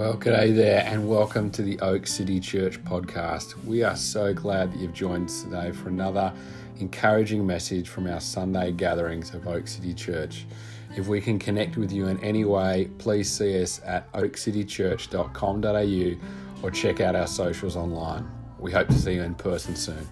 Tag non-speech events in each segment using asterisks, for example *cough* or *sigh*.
Well, g'day there, and welcome to the Oak City Church podcast. We are so glad that you've joined us today for another encouraging message from our Sunday gatherings of Oak City Church. If we can connect with you in any way, please see us at oakcitychurch.com.au or check out our socials online. We hope to see you in person soon.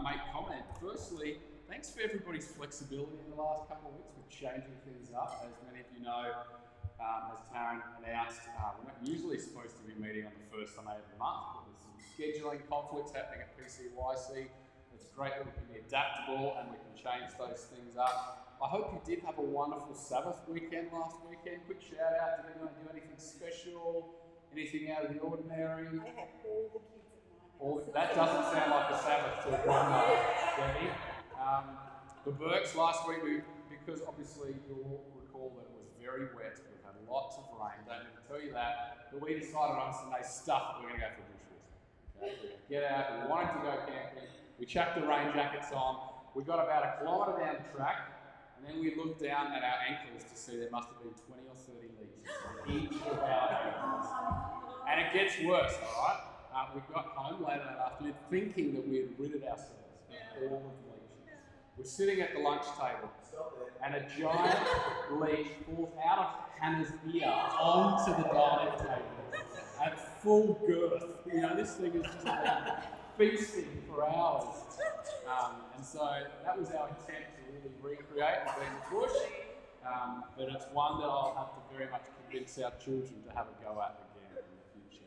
Make comment. Firstly, thanks for everybody's flexibility in the last couple of weeks with changing things up. As many of you know, um, as Taryn announced, uh, we're not usually supposed to be meeting on the first Sunday of the month, but there's some scheduling conflicts happening at PCYC. It's great that we can be adaptable and we can change those things up. I hope you did have a wonderful Sabbath weekend last weekend. Quick shout out, did anyone do anything special? Anything out of the ordinary? I all the All, that doesn't sound like a Sabbath to grandma, Debbie. Um, the Burkes last week, we, because obviously you'll recall that it was very wet, we've had lots of rain, don't need to tell you that, but we decided on Sunday stuff we're going to go for bush cruising. Okay? We're gonna Get out, we wanted to go camping, we chucked the rain jackets on, we got about a kilometre down the track, and then we looked down at our ankles to see there must have been 20 or 30 leaves on each of our ankles. And it gets worse, all right? Uh, we got home later that afternoon thinking that we had ridded ourselves of all of the leeches. We're sitting at the lunch table, and a giant *laughs* leech falls out of Hannah's ear onto the dining table at full girth. You know, this thing is just been feasting for hours. Um, and so that was our attempt to really recreate and be in the bush. Um, but it's one that I'll have to very much convince our children to have a go at again in the future.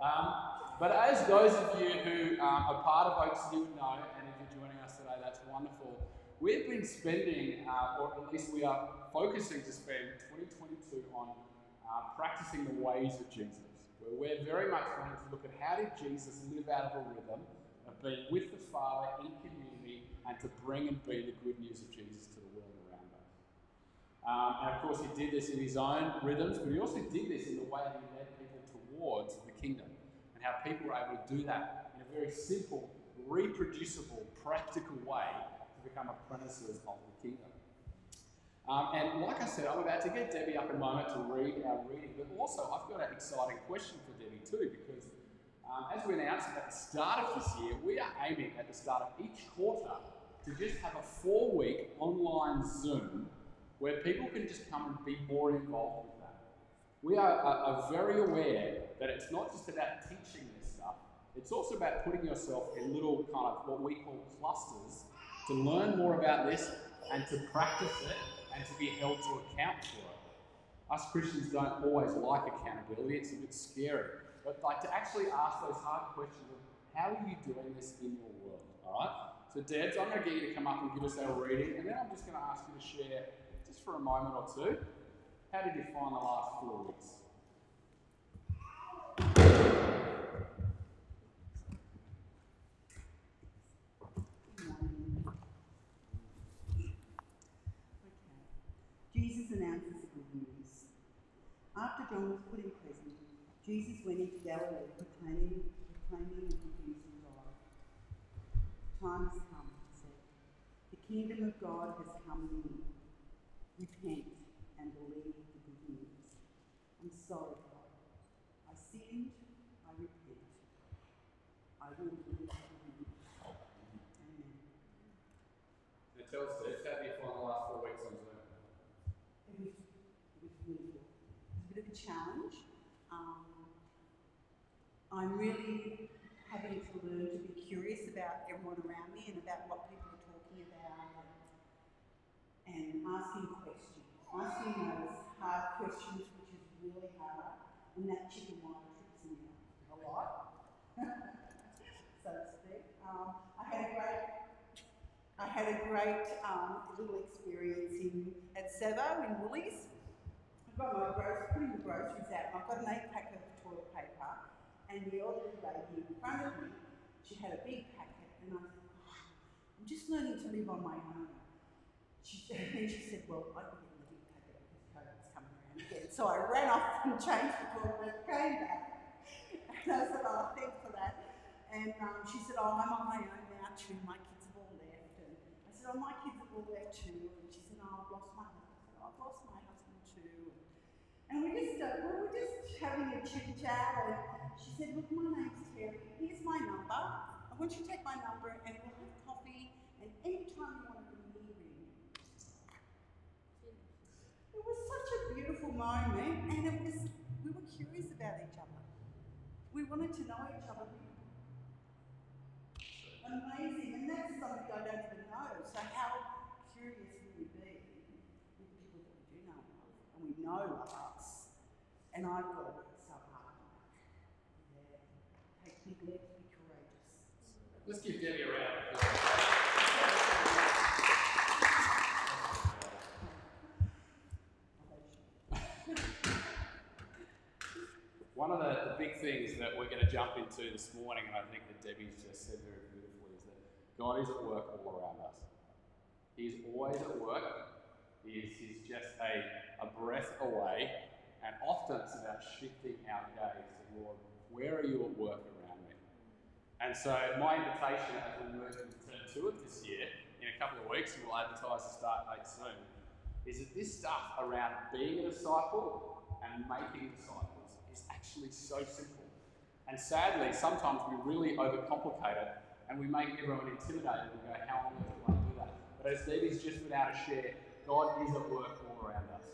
Um, but as those of you who um, are part of Oak City would know, and if you're joining us today, that's wonderful. We've been spending, uh, or at least we are focusing to spend 2022 on uh, practicing the ways of Jesus, where we're very much wanting to look at how did Jesus live out of a rhythm of being with the Father in community and to bring and be the good news of Jesus to the world around us. Um, and of course, he did this in his own rhythms, but he also did this in the way that he led people towards the kingdom and how people were able to do that in a very simple, reproducible, practical way to become apprentices of the kingdom. Um, and like I said, I'm about to get Debbie up in a moment to read our reading, but also I've got an exciting question for Debbie too, because um, as we announced at the start of this year, we are aiming at the start of each quarter to just have a four week online Zoom where people can just come and be more involved with. We are, are, are very aware that it's not just about teaching this stuff, it's also about putting yourself in little kind of what we call clusters to learn more about this and to practice it and to be held to account for it. Us Christians don't always like accountability, it's a bit scary. But like to actually ask those hard questions of how are you doing this in your world? Alright? So Debs, I'm going to get you to come up and give us our reading, and then I'm just going to ask you to share, just for a moment or two, how did you find the last four weeks? Jesus announces the good news. After John was put in prison, Jesus went into Galilee proclaiming, proclaiming the good news of God. Time has come, he said. The kingdom of God has come near. I'm really having to learn to be curious about everyone around me and about what people are talking about and, and asking questions. Asking those hard questions, which is really hard, and that chicken wire trips me out a lot, *laughs* so to speak. Um, I had a great I had a great um, little experience in at Sevo in Woolies. I've got my groceries, putting the groceries out, I've got an eight pack of toilet paper and the elderly lady in front of me, she had a big packet, and I said, oh, I'm just learning to live on my own. She *laughs* and she said, Well, I can get a big packet because COVID's coming around again. So I ran off *laughs* and changed the toilet paper, came back. And I said, Oh, thanks for that. And um, she said, Oh, I'm on my own now too. My kids have all left. And I said, Oh, my kids have all left too. And she said, Oh, I've lost my husband. I said, oh, I've lost my husband too. And we just uh, we were just having a chit chat. She said, Look, my name's Terry. Here's my number. I want you to take my number and we'll have coffee. And anytime you want to ring me. It was such a beautiful moment, and it was we were curious about each other. We wanted to know each other. Amazing, and that's something I don't even know. So how curious will we be with people that we do know and we know us? And I've got to work so hard. Yeah, take big leaps, be courageous. Let's give Debbie a round. One of the, the big things that we're going to jump into this morning, and I think that Debbie's just said very beautifully, is that God is at work all around us. He's always at work. He is, he's just a, a breath away, and often it's about shifting our gaze to Lord, where are you at work? And so my invitation as we move into term two of this year, in a couple of weeks, and we'll advertise the start date soon, is that this stuff around being a disciple and making disciples is actually so simple. And sadly, sometimes we really overcomplicate it and we make everyone intimidated and go, how on earth do I do that? But as Debbie's just been able to share, God is at work all around us.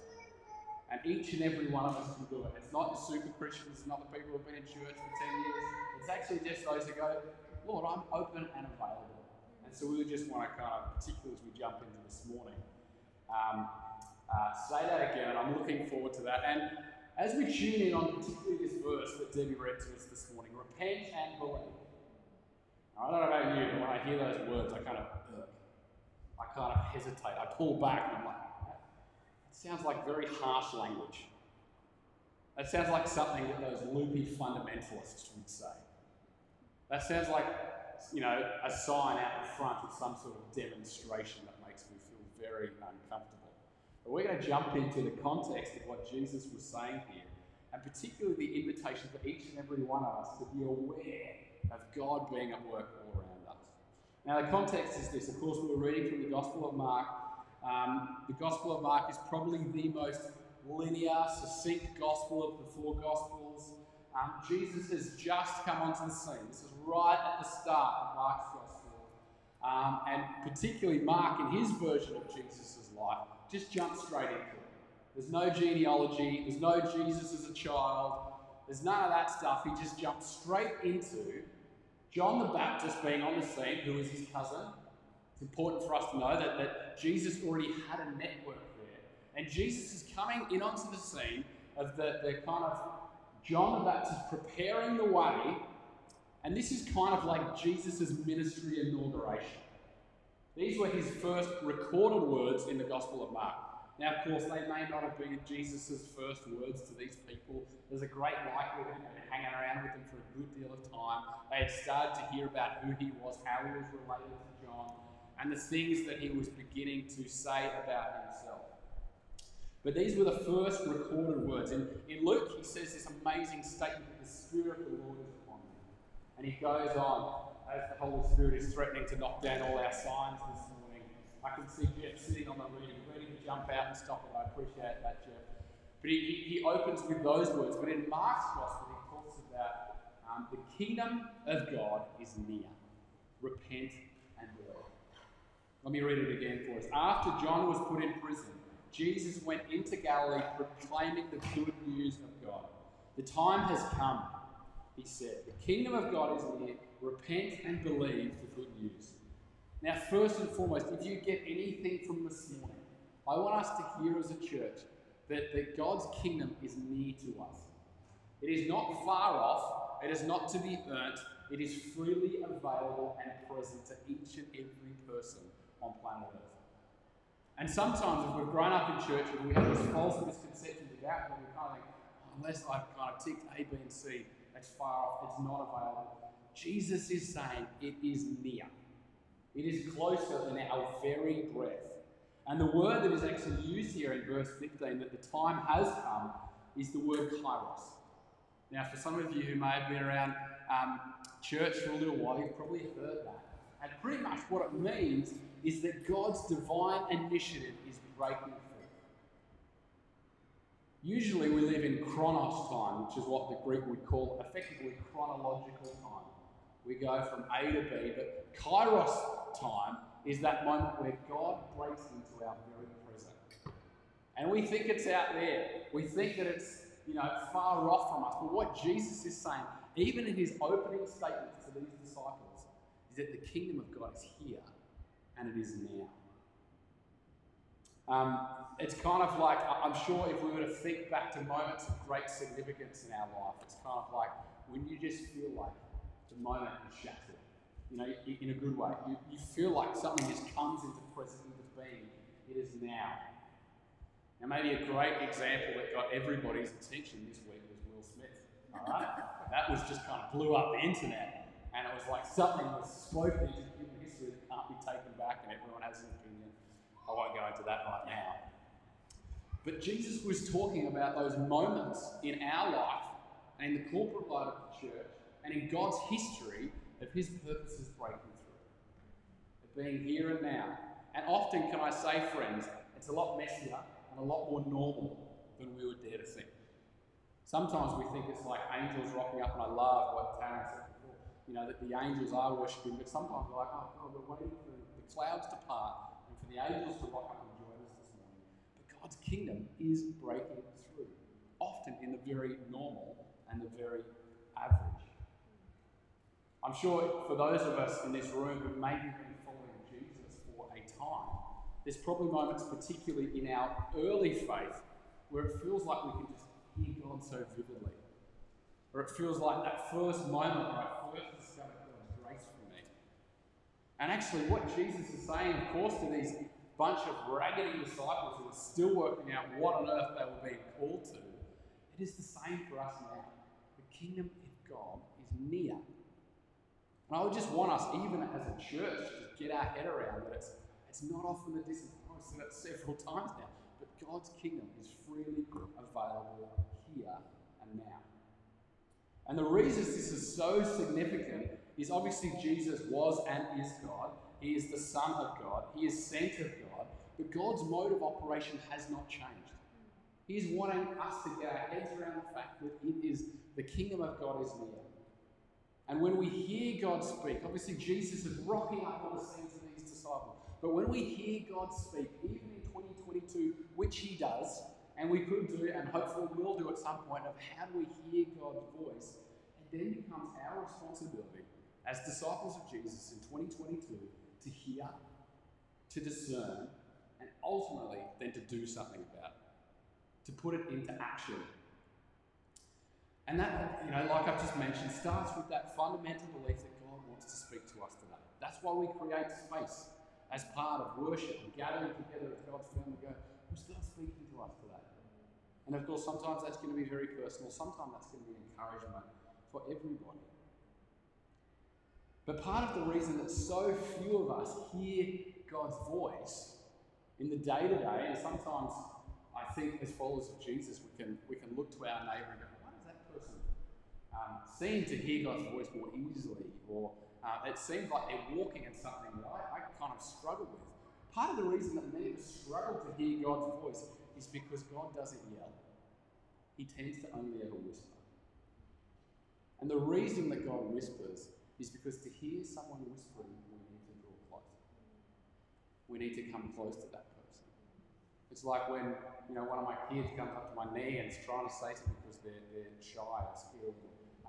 And each and every one of us can do it. It's not the super Christians, it's not the people who've been in church for 10 years. It's actually just those who go, Lord, I'm open and available. And so we just want to kind of, particularly as we jump into this morning, um, uh, say that again. I'm looking forward to that. And as we tune in on particularly this verse that Debbie read to us this morning, repent and believe. Now, I don't know about you, but when I hear those words, I kind of. I kind of hesitate. I pull back and I'm like, that sounds like very harsh language. That sounds like something that those loopy fundamentalists would say. That sounds like, you know, a sign out in front of some sort of demonstration that makes me feel very uncomfortable. But we're going to jump into the context of what Jesus was saying here, and particularly the invitation for each and every one of us to be aware of God being at work all around us. Now, the context is this. Of course, we were reading from the Gospel of Mark. Um, the Gospel of Mark is probably the most linear, succinct gospel of the four Gospels. Um, Jesus has just come onto the scene. This is right at the start of Mark's Gospel. Um, and particularly Mark, in his version of Jesus' life, just jumps straight into it. There's no genealogy, there's no Jesus as a child, there's none of that stuff. He just jumps straight into John the Baptist being on the scene, who is his cousin. It's important for us to know that, that Jesus already had a network there. And Jesus is coming in onto the scene of the, the kind of John the Baptist preparing the way. And this is kind of like Jesus' ministry inauguration. These were his first recorded words in the Gospel of Mark. Now, of course, they may not have been Jesus' first words to these people. There's a great likelihood they've been hanging around with him for a good deal of time. They had started to hear about who he was, how he was related to John, and the things that he was beginning to say about himself. But these were the first recorded words. In, in Luke, he says this amazing statement the Spirit of the Lord is upon me. And he goes on, as the Holy Spirit is threatening to knock down all our signs this morning. I can see Jeff sitting on the reading, ready to jump out and stop it. I appreciate that, Jeff. But he, he, he opens with those words. But in Mark's Gospel, he talks about um, the kingdom of God is near. Repent and believe. Let me read it again for us. After John was put in prison, Jesus went into Galilee proclaiming the good news of God. The time has come, he said. The kingdom of God is near. Repent and believe the good news. Now, first and foremost, if you get anything from this morning, I want us to hear as a church that, that God's kingdom is near to us. It is not far off, it is not to be earned, it is freely available and present to each and every person on planet Earth. And sometimes, if we've grown up in church and we have this false misconception about God, we kind of think, oh, unless I've kind of ticked A, B, and C, that's far off, it's not available. Jesus is saying it is near. It is closer than our very breath. And the word that is actually used here in verse 15, that the time has come, is the word kairos. Now, for some of you who may have been around um, church for a little while, you've probably heard that. And pretty much what it means is that God's divine initiative is breaking through. Usually we live in chronos time, which is what the Greek would call effectively chronological time. We go from A to B, but kairos time is that moment where God breaks into our very present. And we think it's out there. We think that it's, you know, far off from us. But what Jesus is saying, even in his opening statements to these disciples, is that the kingdom of God is here and it is now. Um, it's kind of like, I'm sure if we were to think back to moments of great significance in our life, it's kind of like when you just feel like the moment is shattered. You know, in a good way. You, you feel like something just comes into present, into being. It is now. Now, maybe a great example that got everybody's attention this week was Will Smith. All right? *laughs* that was just kind of blew up the internet. And it was like something was spoken into human history that can't be taken back, and everyone has an opinion. I won't go into that right now. But Jesus was talking about those moments in our life and in the corporate life of the church and in God's history of his purposes breaking through, of being here and now. And often, can I say, friends, it's a lot messier and a lot more normal than we would dare to think. Sometimes we think it's like angels rocking up, and I love what Taryn said before, you know, that the angels are worshipping, but sometimes we're like, oh God, we're waiting for clouds to part and for the angels to rock up and join us this morning. But God's kingdom is breaking through, often in the very normal and the very average. I'm sure for those of us in this room who maybe been following Jesus for a time, there's probably moments, particularly in our early faith, where it feels like we can just hear God so vividly. Or it feels like that first moment where I first discovered God's grace for me. And actually, what Jesus is saying, of course, to these bunch of raggedy disciples who are still working out what on earth they were being called to, it is the same for us now. The kingdom of God is near. And I would just want us, even as a church, to get our head around that it's, it's not off in the distance. I've said it several *laughs* times now. But God's kingdom is freely available here and now. And the reason this is so significant is obviously Jesus was and is God. He is the Son of God. He is sent of God. But God's mode of operation has not changed. He is wanting us to get our heads around the fact that it is the kingdom of God is near. And when we hear God speak, obviously Jesus is rocking up on the scene to these disciples. But when we hear God speak, even in 2022, which He does, and we could do, and hopefully will do at some point, of how do we hear God's voice, it then becomes our responsibility as disciples of Jesus in 2022 to hear, to discern, and ultimately then to do something about it, to put it into action and that, you know, like I've just mentioned, starts with that fundamental belief that God wants to speak to us today. That's why we create space as part of worship and gathering together as God's family go, who's God speaking to us today? And of course, sometimes that's going to be very personal, sometimes that's going to be encouragement for everybody. But part of the reason that so few of us hear God's voice in the day to day, and sometimes I think as followers of Jesus, we can, we can look to our neighbour and go, why does that person um, seem to hear God's voice more easily, or uh, it seems like they're walking in something that I, I kind of struggle with. Part of the reason that many of us struggle to hear God's voice is because God doesn't yell. He tends to only ever whisper. And the reason that God whispers is because to hear someone whispering, we need to draw close. We need to come close to that person. It's like when you know one of my kids comes up to my knee and is trying to say something because they're, they're shy scared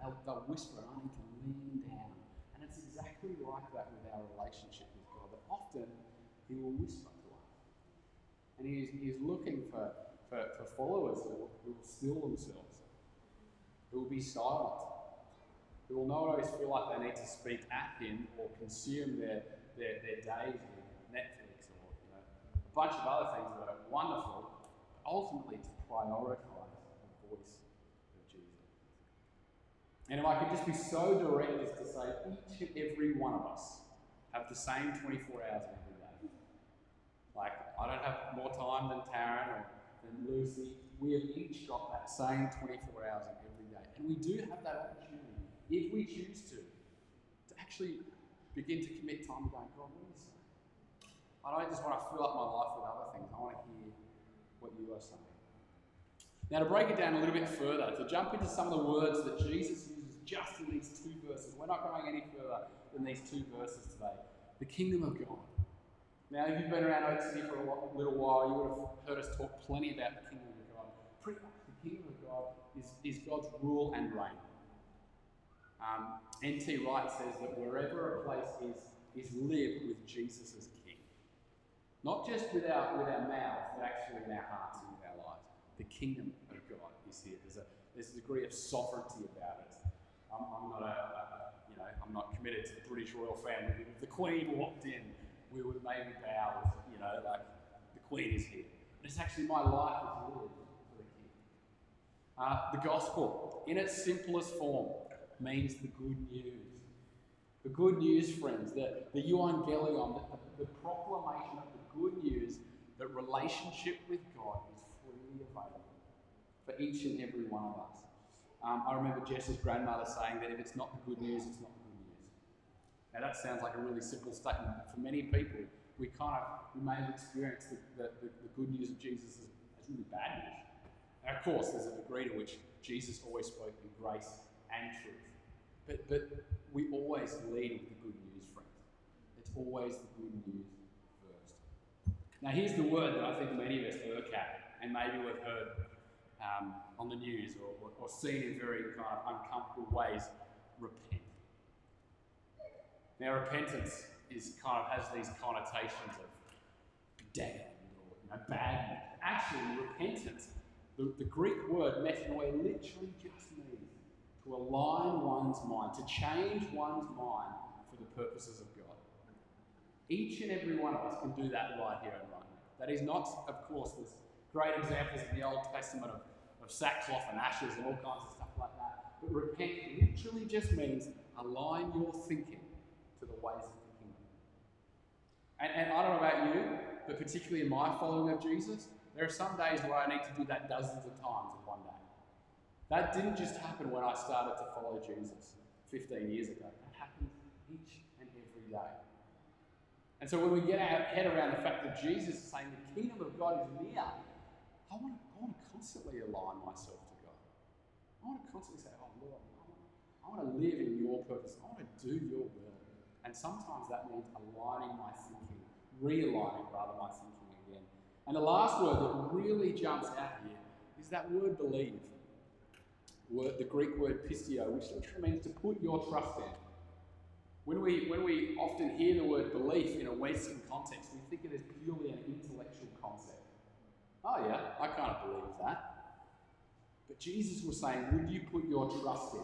They'll, they'll whisper, I need to lean down. And it's exactly like that with our relationship with God, that often He will whisper to us. And He is, he is looking for, for, for followers who will still themselves, who will be silent, who will not always feel like they need to speak at Him or consume their, their, their days with Netflix or a bunch of other things that are wonderful. Ultimately, to prioritize the voice of Jesus. And if I could just be so direct as to say, each and every one of us have the same 24 hours in every day. Like, I don't have more time than Taryn or than Lucy. We have each got that same 24 hours in every day. And we do have that opportunity, if we choose to, to actually begin to commit time to going, God, what are? I don't just want to fill up my life with other things. I want to hear what you are saying. Now, to break it down a little bit further, to jump into some of the words that Jesus uses just in these two verses, we're not going any further than these two verses today. The kingdom of God. Now, if you've been around Oak City for a little while, you would have heard us talk plenty about the kingdom of God. Pretty much the kingdom of God is, is God's rule and reign. Um, N.T. Wright says that wherever a place is, is lived with Jesus as king. Not just with our, with our mouths, but actually in our hearts and with our lives. The kingdom of God is here. There's a, there's a degree of sovereignty about it. I'm, I'm not a, a, you know, I'm not committed to the British royal family. If the Queen walked in, we would maybe bow, with, you know, like the Queen is here. But it's actually my life is lived for the King. Uh, the gospel, in its simplest form, means the good news. The good news, friends, the, the euangelion, the, the proclamation of the good news that relationship with God is freely available for each and every one of us. Um, I remember Jess's grandmother saying that if it's not the good news, it's not the good news. Now that sounds like a really simple statement, but for many people, we kind of we may have experienced the, the, the, the good news of Jesus as, as really bad news. Now, of course, there's a degree to which Jesus always spoke in grace and truth. But, but we always lead with the good news, friends. It's always the good news first. Now, here's the word that I think many of us look at, and maybe we've heard um, on the news or, or, seen in very kind of uncomfortable ways repent. Now, repentance is kind of has these connotations of damned or you know, bad. Actually, repentance, the, the Greek word metanoia literally just to align one's mind, to change one's mind for the purposes of God. Each and every one of us can do that right here and right now. That is not, of course, there's great examples in the Old Testament of, of sackcloth and ashes and all kinds of stuff like that. But repent literally just means align your thinking to the ways of the kingdom. And, and I don't know about you, but particularly in my following of Jesus, there are some days where I need to do that dozens of times. That didn't just happen when I started to follow Jesus 15 years ago. That happens each and every day. And so when we get our head around the fact that Jesus is saying the kingdom of God is near, I want to, I want to constantly align myself to God. I want to constantly say, oh Lord, I want, I want to live in your purpose. I want to do your will. And sometimes that means aligning my thinking, realigning rather my thinking again. And the last word that really jumps out here is that word believe. Word, the Greek word pisteuo, which literally means to put your trust in. When we, when we often hear the word belief in a Western context, we think it is purely an intellectual concept. Oh, yeah, I kind of believe that. But Jesus was saying, Would you put your trust in?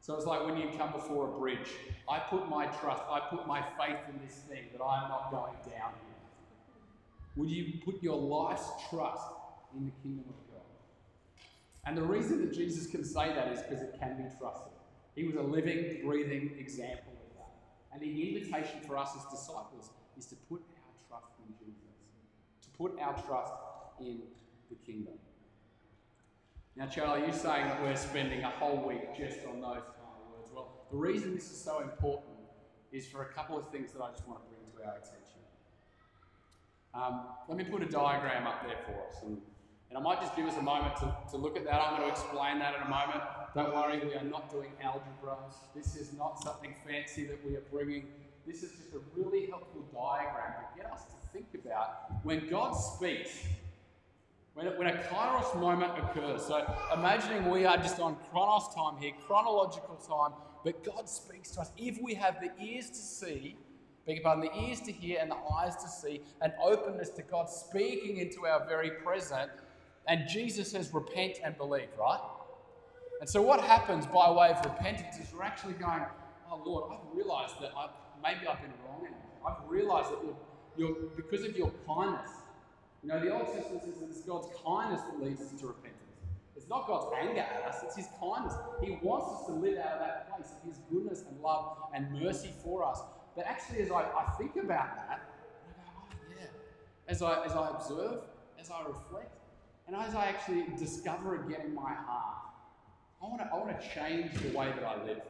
So it's like when you come before a bridge, I put my trust, I put my faith in this thing that I'm not going down here. Would you put your life's trust in the kingdom of God? And the reason that Jesus can say that is because it can be trusted. He was a living, breathing example of that. And the invitation for us as disciples is to put our trust in Jesus, to put our trust in the kingdom. Now, Charlie, you're saying that we're spending a whole week just on those kind of words. Well, the reason this is so important is for a couple of things that I just want to bring to our attention. Um, let me put a diagram up there for us. And, and I might just give us a moment to, to look at that. I'm going to explain that in a moment. Don't worry, we are not doing algebra. This is not something fancy that we are bringing. This is just a really helpful diagram to get us to think about when God speaks, when, when a kairos moment occurs. So imagining we are just on chronos time here, chronological time, but God speaks to us. If we have the ears to see, beg your pardon, the ears to hear and the eyes to see, and openness to God speaking into our very present, and Jesus says, repent and believe, right? And so, what happens by way of repentance is we're actually going, Oh Lord, I've realized that I've, maybe I've been wrong. Anymore. I've realized that your, because of your kindness. You know, the Old Testament says it's God's kindness that leads us to repentance. It's not God's anger at us, it's His kindness. He wants us to live out of that place of His goodness and love and mercy for us. But actually, as I, I think about that, I go, oh, yeah. As I, as I observe, as I reflect, and as I actually discover again in my heart, I want to I want to change the way that I live.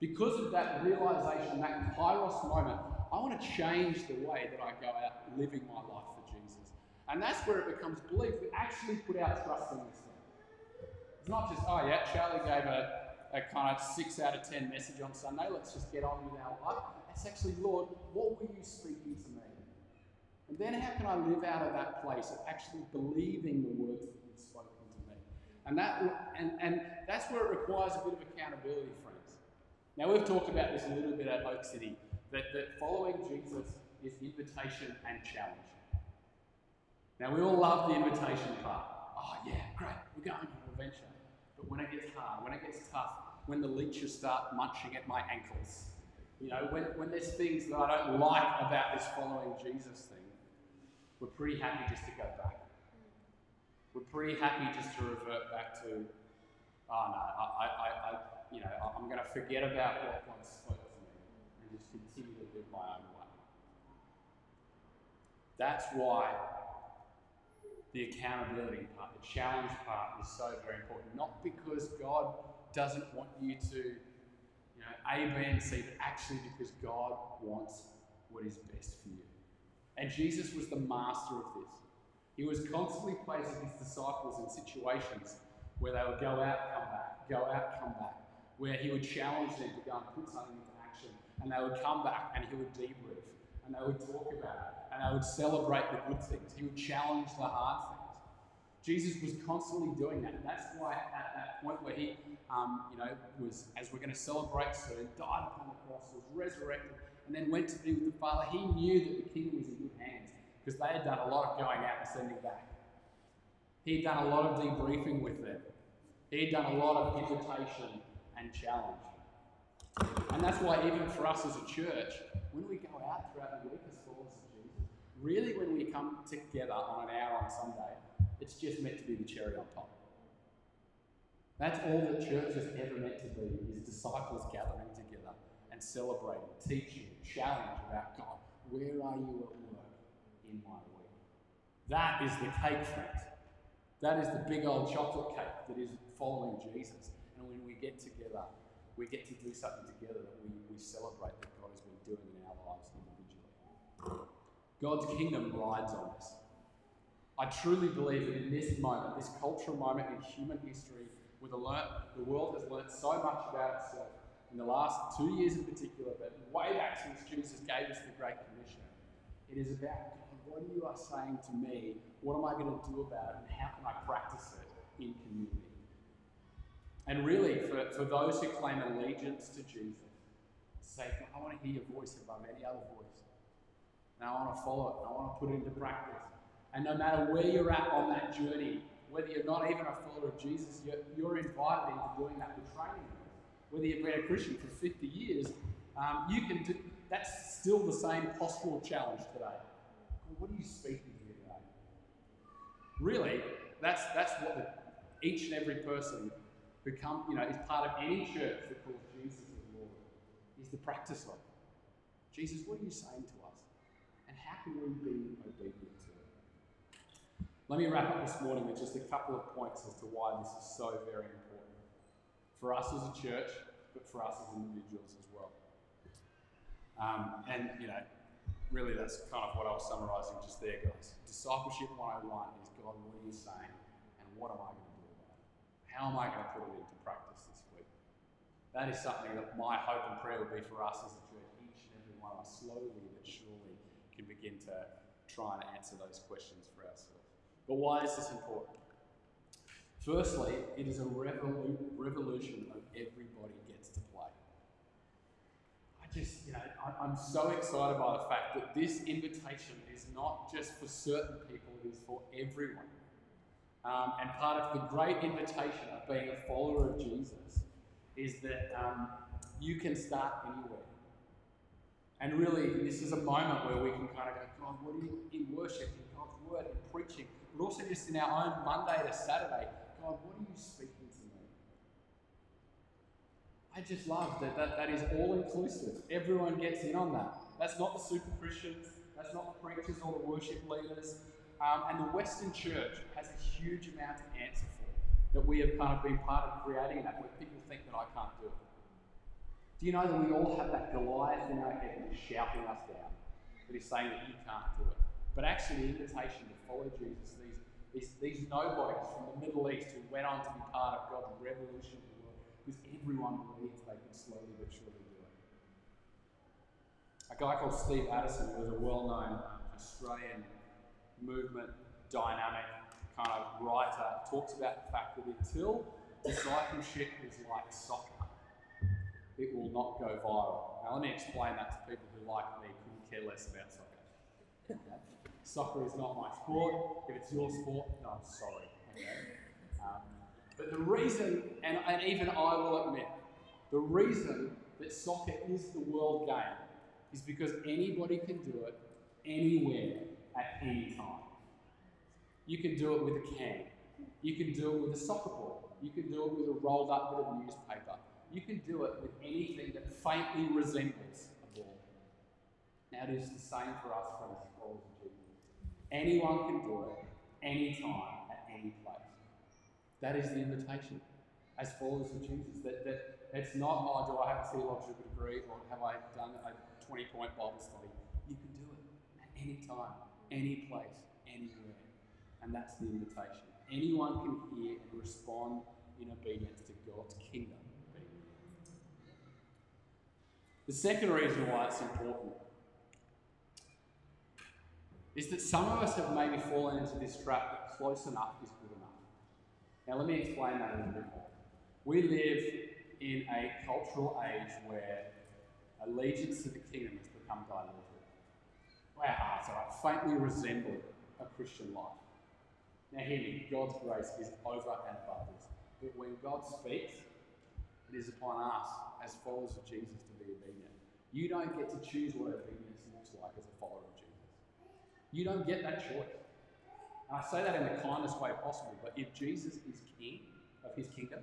Because of that realization, that kairos moment, I want to change the way that I go out living my life for Jesus. And that's where it becomes belief. We actually put our trust in this thing. It's not just, oh yeah, Charlie gave a, a kind of six out of ten message on Sunday, let's just get on with our life. It's actually, Lord, what were you speaking to me? And then how can I live out of that place of actually believing the words that you've spoken to me? And that and, and that's where it requires a bit of accountability, friends. Now we've talked about this a little bit at Oak City, that, that following Jesus is invitation and challenge. Now we all love the invitation part. Oh yeah, great, we're going on an adventure. But when it gets hard, when it gets tough, when the leeches start munching at my ankles, you know, when, when there's things that I don't like about this following Jesus thing, we're pretty happy just to go back. We're pretty happy just to revert back to, oh no, I, I, I you know, I'm going to forget about what God spoke to me and just continue to live my own way. That's why the accountability part, the challenge part is so very important. Not because God doesn't want you to, you know, A, B, and C, but actually because God wants what is best for you. And Jesus was the master of this. He was constantly placing his disciples in situations where they would go out, come back, go out, come back, where he would challenge them to go and put something into action. And they would come back and he would debrief and they would talk about it and they would celebrate the good things. He would challenge the hard things. Jesus was constantly doing that. And that's why at that point where he, um, you know, was, as we're going to celebrate soon, died upon the cross, was resurrected, and then went to be with the Father, he knew that the kingdom was in good hands because they had done a lot of going out and sending back. He had done a lot of debriefing with them. He had done a lot of invitation and challenge. And that's why, even for us as a church, when we go out throughout the week as followers of Jesus, really when we come together on an hour on Sunday, it's just meant to be the cherry on top. That's all that church is ever meant to be, is disciples gathering together celebrating, teaching, challenge about God. Where are you at work in my week? That is the cake, friends. That is the big old chocolate cake that is following Jesus. And when we get together, we get to do something together that we, we celebrate that God has been doing in our lives individually. God's kingdom rides on this. I truly believe that in this moment, this cultural moment in human history, where the, the world has learnt so much about itself, in the last two years in particular, but way back since Jesus gave us the Great Commission, it is about God, what are you are saying to me, what am I going to do about it, and how can I practice it in community? And really, for, for those who claim allegiance to Jesus, say, I want to hear your voice above any other voice. And I want to follow it, and I want to put it into practice. And no matter where you're at on that journey, whether you're not even a follower of Jesus, you're, you're invited into doing that with training. Whether you've been a Christian for 50 years, um, you can do, that's still the same postural challenge today. What are you speaking here today? Really, that's, that's what the, each and every person who come, you know, is part of any church that calls Jesus Lord, is the practice of. Jesus, what are you saying to us? And how can we be obedient to it? Let me wrap up this morning with just a couple of points as to why this is so very important. For us as a church, but for us as individuals as well. Um, and, you know, really that's kind of what I was summarising just there, guys. Discipleship 101 is God, what are you saying? And what am I going to do about it? how am I going to put it into practice this week? That is something that my hope and prayer will be for us as a church, each and every one of us, slowly but surely can begin to try and answer those questions for ourselves. But why is this important? Firstly, it is a revolu- revolution of everybody gets to play. I just, you know, I, I'm so excited by the fact that this invitation is not just for certain people, it is for everyone. Um, and part of the great invitation of being a follower of Jesus is that um, you can start anywhere. And really, this is a moment where we can kind of go, God, what are you in worship, in God's word, in preaching, but also just in our own Monday to Saturday, God, what are you speaking to me? I just love that that, that is all inclusive. Everyone gets in on that. That's not the super Christians, that's not the preachers or the worship leaders. Um, and the Western Church has a huge amount to answer for that we have kind of been part of creating that, where people think that I can't do it. Do you know that we all have that Goliath in our head that is shouting us down, that is saying that you can't do it? But actually, the invitation to follow Jesus, these, these, these nobodies from the Middle East who went on to be part of God's revolution in the world, because everyone believes they can slowly but surely do it. A guy called Steve Addison was a well known Australian movement dynamic kind of writer talks about the fact that until discipleship is like soccer, it will not go viral. Now, let me explain that to people who, like me, couldn't care less about soccer. *laughs* Soccer is not my sport. If it's your sport, no, I'm sorry. Um, but the reason, and, and even I will admit, the reason that soccer is the world game is because anybody can do it anywhere at any time. You can do it with a can. You can do it with a soccer ball. You can do it with a rolled up bit of newspaper. You can do it with anything that faintly resembles a ball. Now, it is the same for us, friends, as followers of Jesus. Anyone can do it, anytime, at any place. That is the invitation as followers of Jesus. That, that it's not, oh, do I have a theological degree or have I done a 20 point Bible study? You can do it at any time, any place, anywhere. And that's the invitation. Anyone can hear and respond in obedience to God's kingdom. The second reason why it's important is that some of us have maybe fallen into this trap that close enough is good enough. Now, let me explain that a little bit more. We live in a cultural age where allegiance to the kingdom has become diluted. Our hearts are faintly resemble a Christian life. Now, hear me, God's grace is over and above this. But when God speaks, it is upon us as followers of Jesus to be obedient. You don't get to choose what obedience looks like as a follower. You don't get that choice. And I say that in the kindest way possible, but if Jesus is king of his kingdom,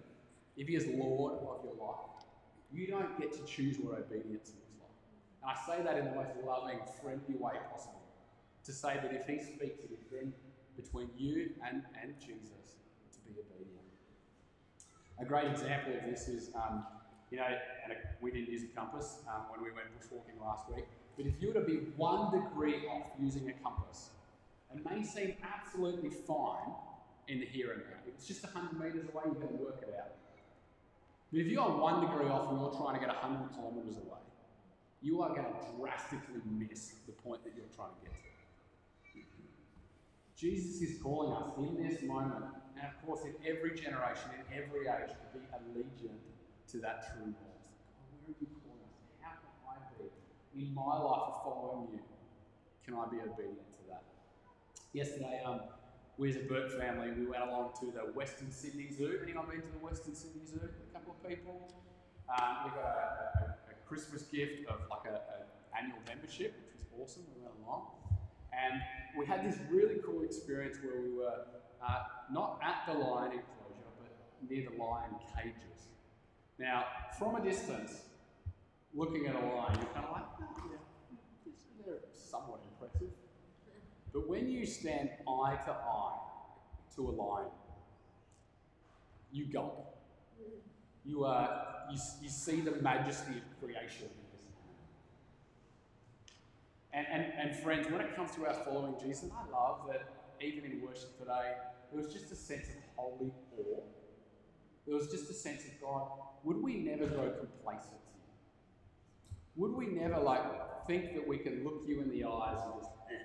if he is Lord of your life, you don't get to choose what obedience looks like. And I say that in the most loving, friendly way possible. To say that if he speaks, it is then between you and, and Jesus to be obedient. A great example of this is, um, you know, and we didn't use a compass um, when we went bushwalking last week, but if you were to be one degree off using a compass, it may seem absolutely fine in the here and now. If it's just 100 metres away, you can work it out. But if you are one degree off and you're trying to get 100 kilometres away, you are going to drastically miss the point that you're trying to get to. Jesus is calling us in this moment, and of course in every generation, in every age, to be allegiant to that true. God, where are you calling us? How can I be in my life of following you? Can I be obedient to that? Yesterday, um, we as a Burke family, we went along to the Western Sydney Zoo. Anyone been to the Western Sydney Zoo? A couple of people. Um, we got a, a, a, Christmas gift of like an annual membership, which was awesome. We went along. And we had this really cool experience where we were uh, not at the lion enclosure, but near the lion cages. Now, from a distance, looking at a lion, you're kind of like, oh, yeah, they're somewhat impressive. But when you stand eye to eye to a lion, you go. You, uh, you, you see the majesty of creation and, and, and friends, when it comes to our following Jesus, I love that even in worship today, there was just a sense of holy awe. There was just a sense of God, would we never grow complacent? Would we never like think that we can look you in the eyes and just eh?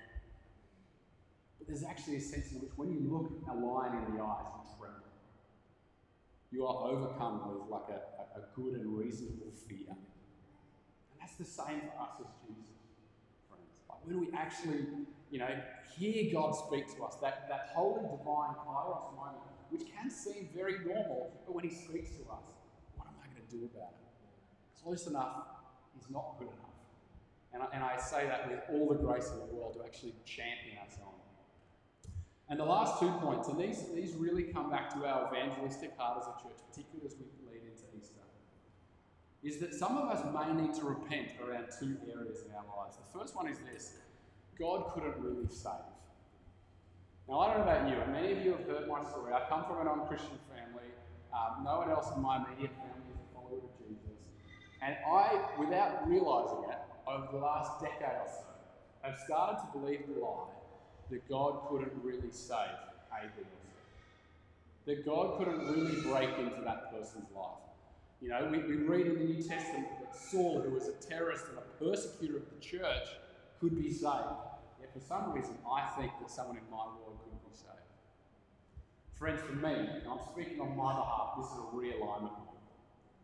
But there's actually a sense in which when you look a lion in the eyes, you tremble. You are overcome with like a, a, good and reasonable fear. And that's the same for us as Jesus friends. Like when we actually, you know, hear God speak to us, that, that holy divine kairos moment, which can seem very normal, but when He speaks to us, what am I going to do about it? Close enough is not good enough. And I, and I say that with all the grace in the world to actually champion us on. And the last two points, and these, these really come back to our evangelistic heart as a church, particularly as we lead into Easter, is that some of us may need to repent around two areas in our lives. The first one is this God couldn't really save. Now, I don't know about you, and many of you have heard my story. I come from a non Christian family. Um, no one else in my immediate family is a follower of Jesus. And I, without realizing it, over the last decade or so, have started to believe the lie that God couldn't really save A, That God couldn't really break into that person's life. You know, we, we read in the New Testament that Saul, who was a terrorist and a persecutor of the church, could be saved. Yet for some reason, I think that someone in my world couldn't be saved. Friends, for me, and I'm speaking on my behalf, this is a realignment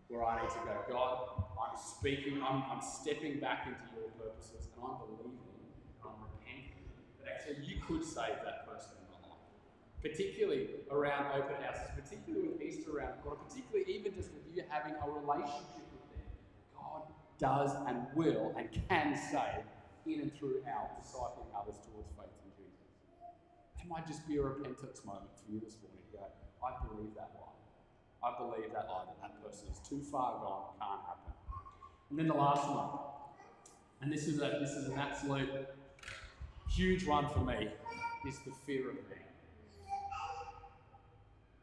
where I need to go, God, I'm speaking, I'm, I'm stepping back into your purposes, and I'm believing, I'm repenting that actually you could save that person in my life. Particularly around open houses, particularly with Easter around the corner, particularly even just with you having a relationship with them. God does and will and can save in and through our discipling others towards faith in Jesus. That might just be a repentance moment for you this morning. Go, I believe that lie. I believe that lie that that person is too far gone, can't happen. And then the last one, and this is a this is an absolute huge one for me, is the fear of man.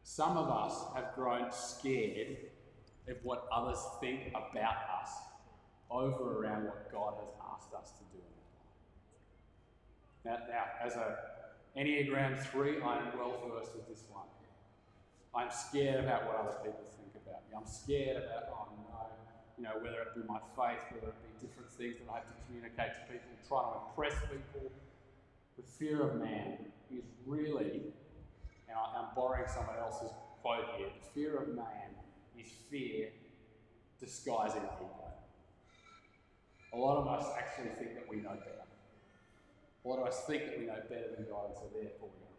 Some of us have grown scared of what others think about us over around what God has asked us to do. Now, now as a Enneagram 3, I am well versed with this one. I'm scared about what other people think about me. I'm scared about, oh no, you know, whether it be my faith, whether it be different things that I have to communicate to people, trying to impress people. The fear of man is really, and I, am borrowing someone else's quote here, the fear of man is fear disguising ego. A lot of us actually think that we know better. A lot of us think that we know better than God, and so therefore we.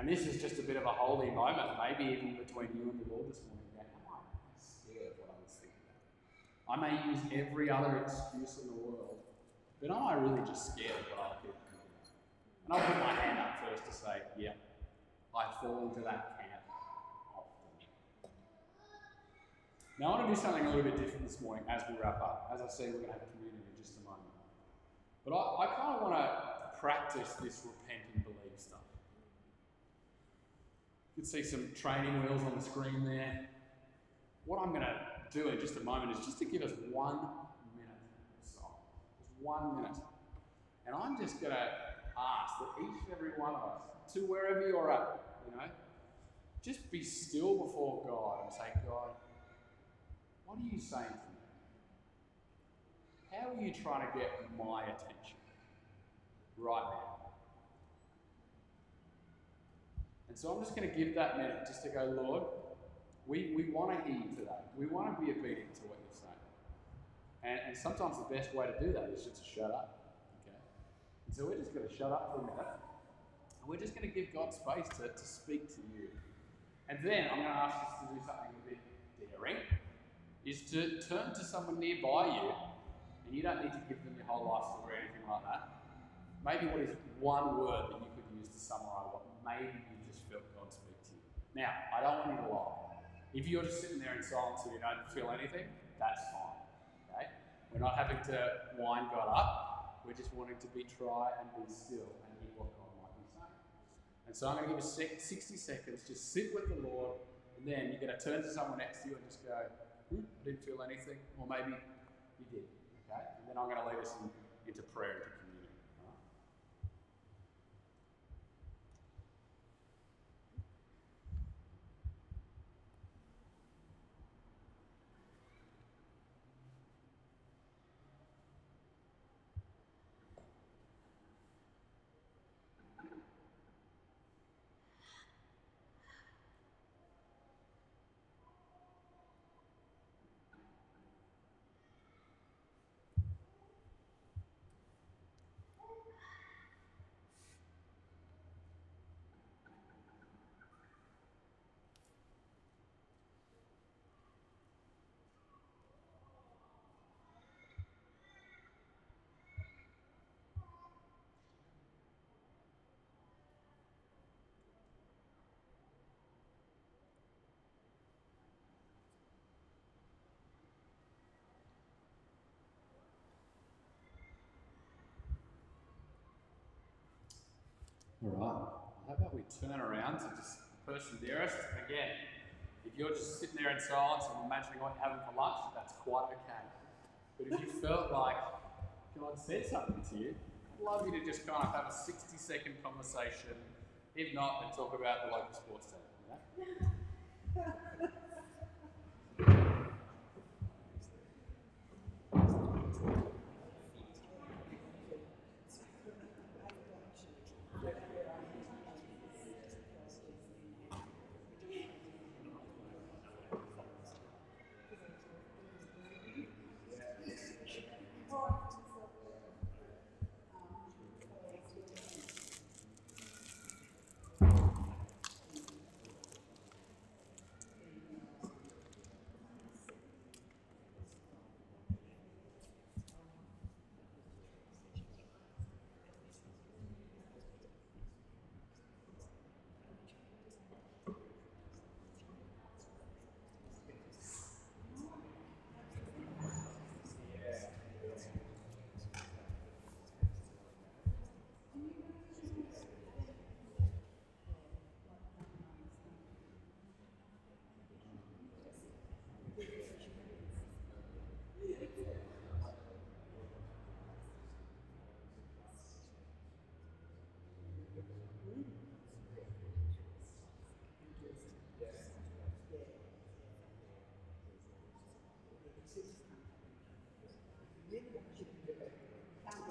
And this is just a bit of a holy moment, maybe even between you and the Lord this morning. Going, am I scared of what others think about? I may use every other excuse in the world, but am I really just scared of what other people think? And I'll put my hand up first to say, yeah, I fall into that camp often. Now, I want to do something a little bit different this morning as we wrap up. As I said, we're going to have communion in just a moment. But I, I kind of want to practice this repent and believe stuff. You can see some training wheels on the screen there. What I'm going to do in just a moment is just to give us one minute song. Just one minute. And I'm just going to ask that each and every one of us, to wherever you're at, you know, just be still before God and say, God, what are you saying to me? How are you trying to get my attention right now? And so I'm just going to give that minute just to go, Lord, we, we want to hear you today. We want to be obedient to what you're saying. And, and sometimes the best way to do that is just to shut up. Okay? And so we're just going to shut up for a minute. And we're just going to give God space to, to speak to you. And then I'm going to ask us to do something a bit daring, is to turn to someone nearby you, and you don't need to give them your whole life story or anything like that. Maybe what is one word that you could use to summarize what maybe you just felt God speak to you. Now, I don't want you to lie. If you're just sitting there in silence and you don't feel anything, that's fine. Okay? We're not having to wind God up. We're just wanting to be try and be still and hear what God might be saying. And so I'm going to give you 60 seconds. Just sit with the Lord, and then you're going to turn to someone next to you and just go, hmm, I didn't feel anything. Or maybe you did. Okay? And then I'm going to lead us in, into prayer into All right. How about we turn around to just the person nearest? Again, if you're just sitting there in silence and imagining what you're having for lunch, that's quite okay. But if you felt like God said something to you, I'd love you to just kind of have a 60 second conversation. If not, then talk about the local sports team. You know? *laughs*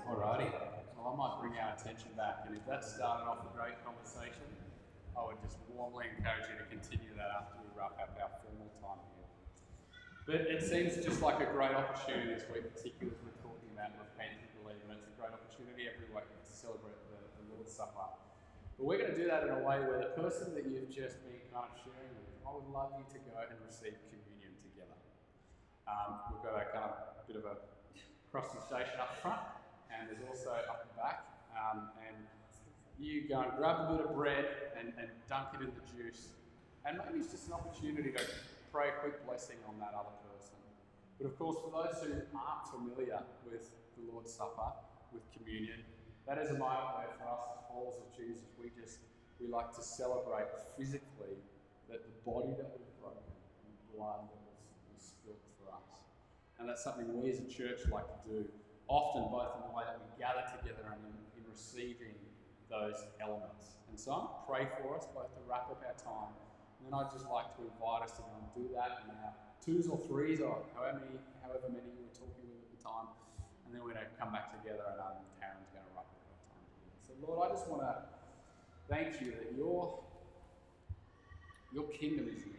Alrighty. Well, I might bring our attention back, and if that started off a great conversation, I would just warmly encourage you to continue that after we wrap up our formal time here. But it seems just like a great opportunity this week, particularly as we're talking about repent and believe, and it's a great opportunity every week to celebrate the, the Lord's Supper. But we're going to do that in a way where the person that you've just been kind of sharing with, I would love you to go and receive communion together. Um, we've got a kind of bit of a crossing station up front, and there's also up the back. Um, and you go and grab a bit of bread and, and dunk it in the juice. And maybe it's just an opportunity to pray a quick blessing on that other person. But of course, for those who aren't familiar with the Lord's Supper, with communion, that is a moment where for us as followers of Jesus, we just we like to celebrate physically that the body that was broken and the blood that was, was spilled for us. And that's something we as a church like to do often both in the way that we gather together and in, in receiving those elements. And so I'm pray for us both to wrap up our time. And then I'd just like to invite us to go and do that in our twos or threes or however many, however many you were talking with at the time. And then we're going to come back together and um, Taryn's going to wrap up our time. So Lord, I just want to thank you that your, your kingdom is near.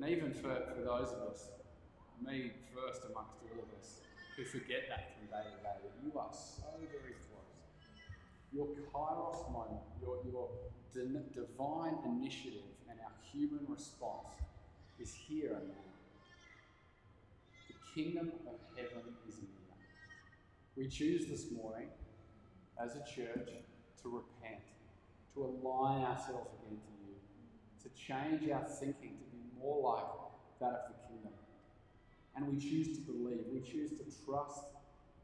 And even for, for those of us, me first amongst all of us, who forget that from day to day, you are so very close. Your kairos moment, your, your divine initiative and our human response is here and now. The kingdom of heaven is near. We choose this morning as a church to repent, to align ourselves again to you, to change our thinking, to more like that of the kingdom. And we choose to believe, we choose to trust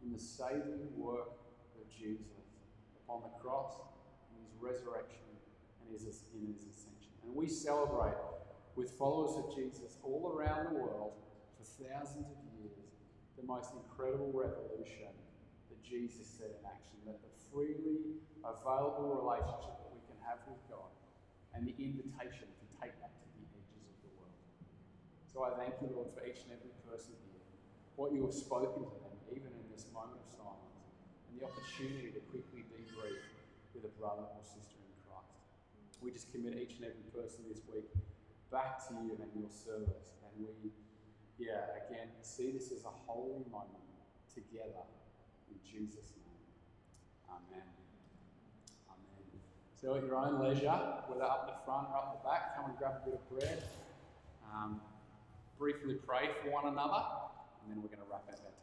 in the saving work of Jesus upon the cross, and his resurrection, and his, in his ascension. And we celebrate with followers of Jesus all around the world for thousands of years the most incredible revolution that Jesus set in action, that the freely available relationship that we can have with God and the invitation to take that so I thank you, Lord, for each and every person here, what you have spoken to them, even in this moment of silence, and the opportunity to quickly debrief with a brother or sister in Christ. We just commit each and every person this week back to you and your service. And we, yeah, again, see this as a holy moment together in Jesus' name. Amen. Amen. So at your own leisure, whether up the front or up the back, come and grab a bit of bread. Um, briefly pray for one another, and then we're going to wrap up our.